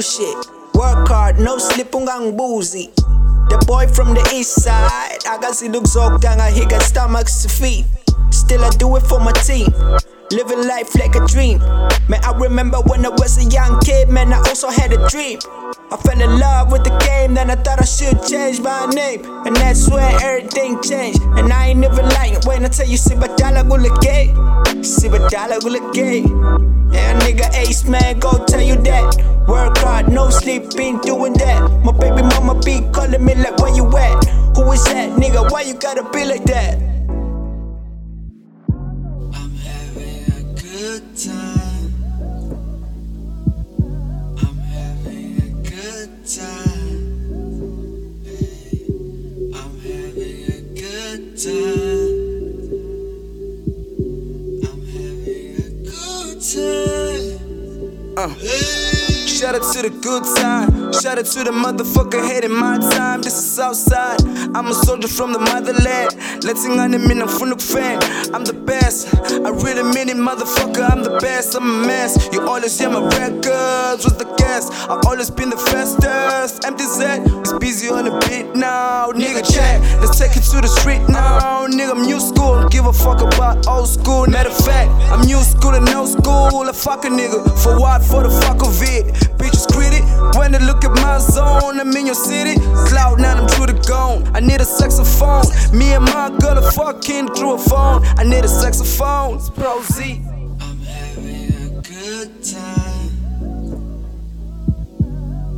shit. Work hard, no slip on boozy. The boy from the east side. Akazidi ukuzokta ngahiga stomachs to feet. Still I do it for my team. Living life like a dream. Man, I remember when I was a young kid, man, I also had a dream. I fell in love with the game, then I thought I should change my name. And that's where everything changed. And I ain't never lying when I tell you, Sibadala gulagay. Sibadala gulagay. Yeah, nigga ace, man, go tell you that. Work hard, no sleep, been doing that. My baby mama be calling me like, where you at? Who is that, nigga? Why you gotta be like that? Uh. Shout out to the good side. Shout out to the motherfucker hating my time. This is outside. I'm a soldier from the motherland. Let's sing on him in a funuk fan. I'm the best. I really mean it, motherfucker. I'm the best. I'm a mess. You always hear my records with the guest. I always been the fastest. MTZ is busy on the beat now. Nigga, check. Let's take it to the street now. Nigga, about old school. Matter of fact, I'm new school and no school. A fuck a nigga. For what? For the fuck of it. Bitches greedy when they look at my zone. I'm in your city. Cloud nine, I'm true to gone. I need a saxophone. Me and my girl are fucking through a phone. I need a saxophone. It's Pro Zee. I'm having a good time.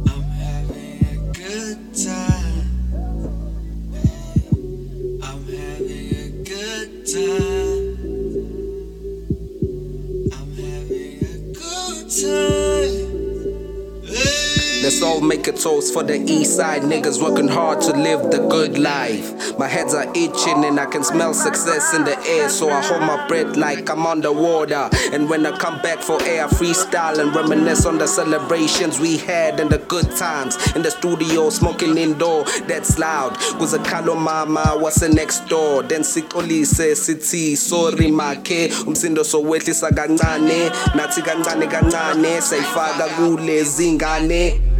I'm having a good time. I'm having a good time. Let's all make a toast for the east side niggas working hard to live the good life. My heads are itching and I can smell success in the air, so I hold my breath like I'm underwater. And when I come back for air, I freestyle and reminisce on the celebrations we had and the good times in the studio, smoking indoor. That's loud. Kalo mama was next door. Then sikolise sithi sorry make umsindo sowehlisa kancane nathi kancane kancane sayifaka kulezi ngane